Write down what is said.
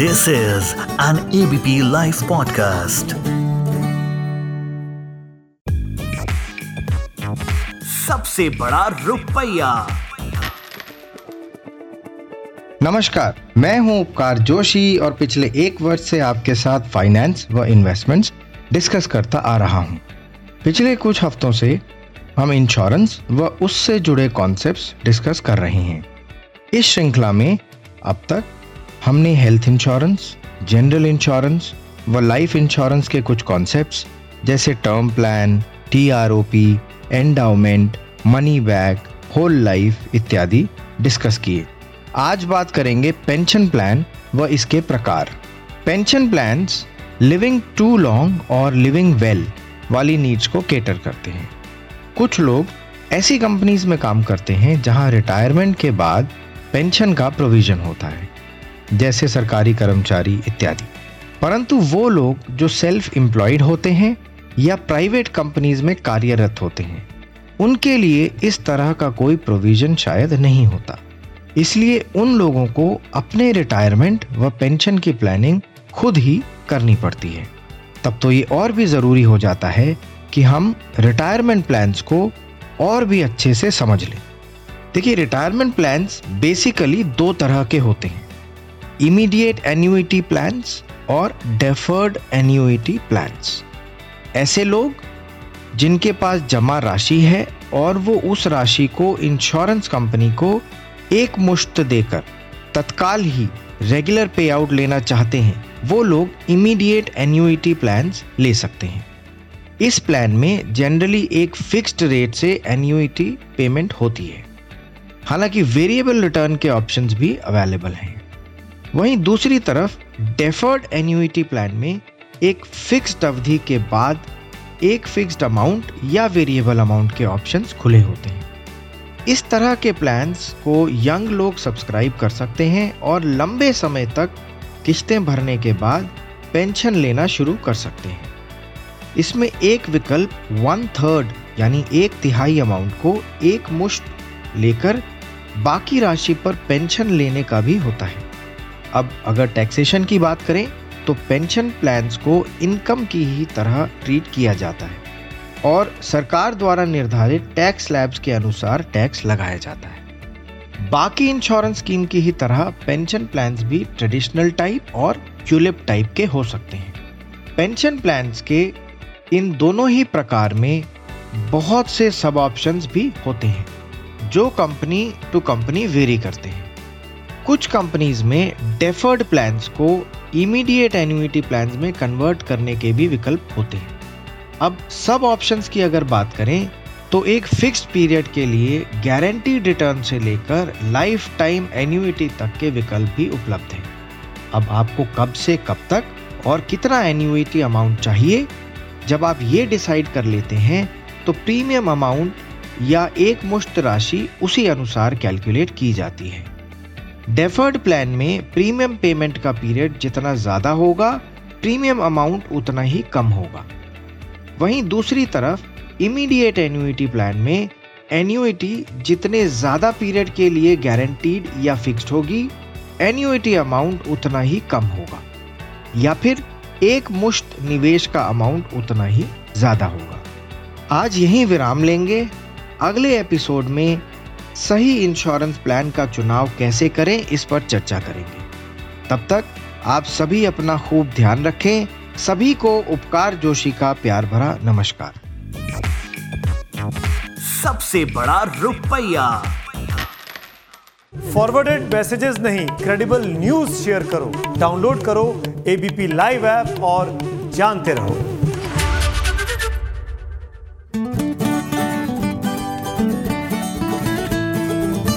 This is an ABP Life podcast. सबसे बड़ा रुपया नमस्कार, मैं हूँ उपकार जोशी और पिछले एक वर्ष से आपके साथ फाइनेंस व इन्वेस्टमेंट्स डिस्कस करता आ रहा हूँ। पिछले कुछ हफ्तों से हम इंश्योरेंस व उससे जुड़े कॉन्सेप्ट्स डिस्कस कर रहे हैं इस श्रृंखला में अब तक हमने हेल्थ इंश्योरेंस जनरल इंश्योरेंस व लाइफ इंश्योरेंस के कुछ कॉन्सेप्ट्स जैसे term plan T R O P endowment money back whole life इत्यादि डिस्कस किए। आज बात करेंगे पेंशन प्लान व इसके प्रकार। Pension plans living to long और लिविंग वेल वाली नीड्स को केटर करते हैं। कुछ लोग ऐसी कंपनीज़ में काम करते हैं जहाँ रिटायरमेंट के बाद पेंशन का प्रोविज़न होता है। जैसे सरकारी कर्मचारी इत्यादि। परंतु वो लोग जो सेल्फ एम्प्लॉयड होते हैं या प्राइवेट कंपनीज़ में कार्यरत होते हैं, उनके लिए इस तरह का कोई प्रोविज़न शायद नहीं होता। इसलिए उन लोगों को अपने रिटायरमेंट व पेंशन की प्लानिंग खुद ही करनी पड़ती है। तब तो ये और भी ज़रूरी हो जाता है कि हम रिटायरमेंट प्लान्स को और भी अच्छे से समझ लें। देखिए रिटायरमेंट प्लान्स बेसिकली दो तरह के होते हैं। इमीडिएट एन्यूटी प्लान्स और डेफर्ड एन्यूटी प्लान्स ऐसे लोग जिनके पास जमा राशि है और वो उस राशि को इंश्योरेंस कंपनी को एक मुश्त देकर तत्काल ही रेगुलर पे आउट लेना चाहते हैं, वो लोग इमीडिएट एन्यूइटी प्लान्स ले सकते हैं। इस प्लान में जनरली एक फिक्स्ड रेट से एन्यूटी पेमेंट होती है। हालाँकि वेरिएबल रिटर्न के ऑप्शंस भी अवेलेबल हैं। वहीं दूसरी तरफ़ डेफर्ड एन्यूटी प्लान में एक फिक्स्ड अवधि के बाद एक फिक्स्ड अमाउंट या वेरिएबल अमाउंट के ऑप्शंस खुले होते हैं। इस तरह के प्लान्स को यंग लोग सब्सक्राइब कर सकते हैं और लंबे समय तक किश्तें भरने के बाद पेंशन लेना शुरू कर सकते हैं। इसमें एक विकल्प वन थर्ड यानी एक तिहाई अमाउंट को एक मुश्त लेकर बाकी राशि पर पेंशन लेने का भी होता है। अब अगर टैक्सेशन की बात करें तो पेंशन प्लान्स को इनकम की ही तरह ट्रीट किया जाता है और सरकार द्वारा निर्धारित टैक्स स्लैब्स के अनुसार टैक्स लगाया जाता है। बाकी इंश्योरेंस स्कीम की ही तरह पेंशन प्लान्स भी ट्रेडिशनल टाइप और ट्यूलिप टाइप के हो सकते हैं। पेंशन प्लान्स के इन दोनों ही प्रकार में बहुत से सब ऑप्शंस भी होते हैं, जो कंपनी टू कंपनी वेरी करते हैं। कुछ कंपनीज़ में डेफर्ड प्लान्स को इमीडिएट एन्यूटी प्लान्स में कन्वर्ट करने के भी विकल्प होते हैं। अब सब ऑप्शंस की अगर बात करें तो एक फिक्स्ड पीरियड के लिए गारंटीड रिटर्न से लेकर लाइफ टाइम एन्यूटी तक के विकल्प भी उपलब्ध हैं। अब आपको कब से कब तक और कितना एन्यूटी अमाउंट चाहिए, जब आप ये डिसाइड कर लेते हैं तो प्रीमियम अमाउंट या एक मुश्त राशि उसी अनुसार कैलकुलेट की जाती है। डेफर्ड प्लान में प्रीमियम पेमेंट का पीरियड जितना ज़्यादा होगा प्रीमियम अमाउंट उतना ही कम होगा। वहीं दूसरी तरफ़ इमीडिएट एन्यूटी प्लान में एन्यूटी जितने ज़्यादा पीरियड के लिए गारंटीड या फिक्स्ड होगी एन्यूटी अमाउंट उतना ही कम होगा। या फिर एक मुश्त निवेश का अमाउंट उतना ही ज़्यादा होगा। आज यहीं विराम लेंगे। अगले एपिसोड में सही इंश्योरेंस प्लान का चुनाव कैसे करें इस पर चर्चा करेंगे। तब तक आप सभी अपना खूब ध्यान रखें सभी को उपकार जोशी का प्यार भरा नमस्कार। सबसे बड़ा रुपया। फॉरवर्डेड मैसेजेस नहीं क्रेडिबल न्यूज़ शेयर करो। डाउनलोड करो एबीपी लाइव ऐप और जानते रहो।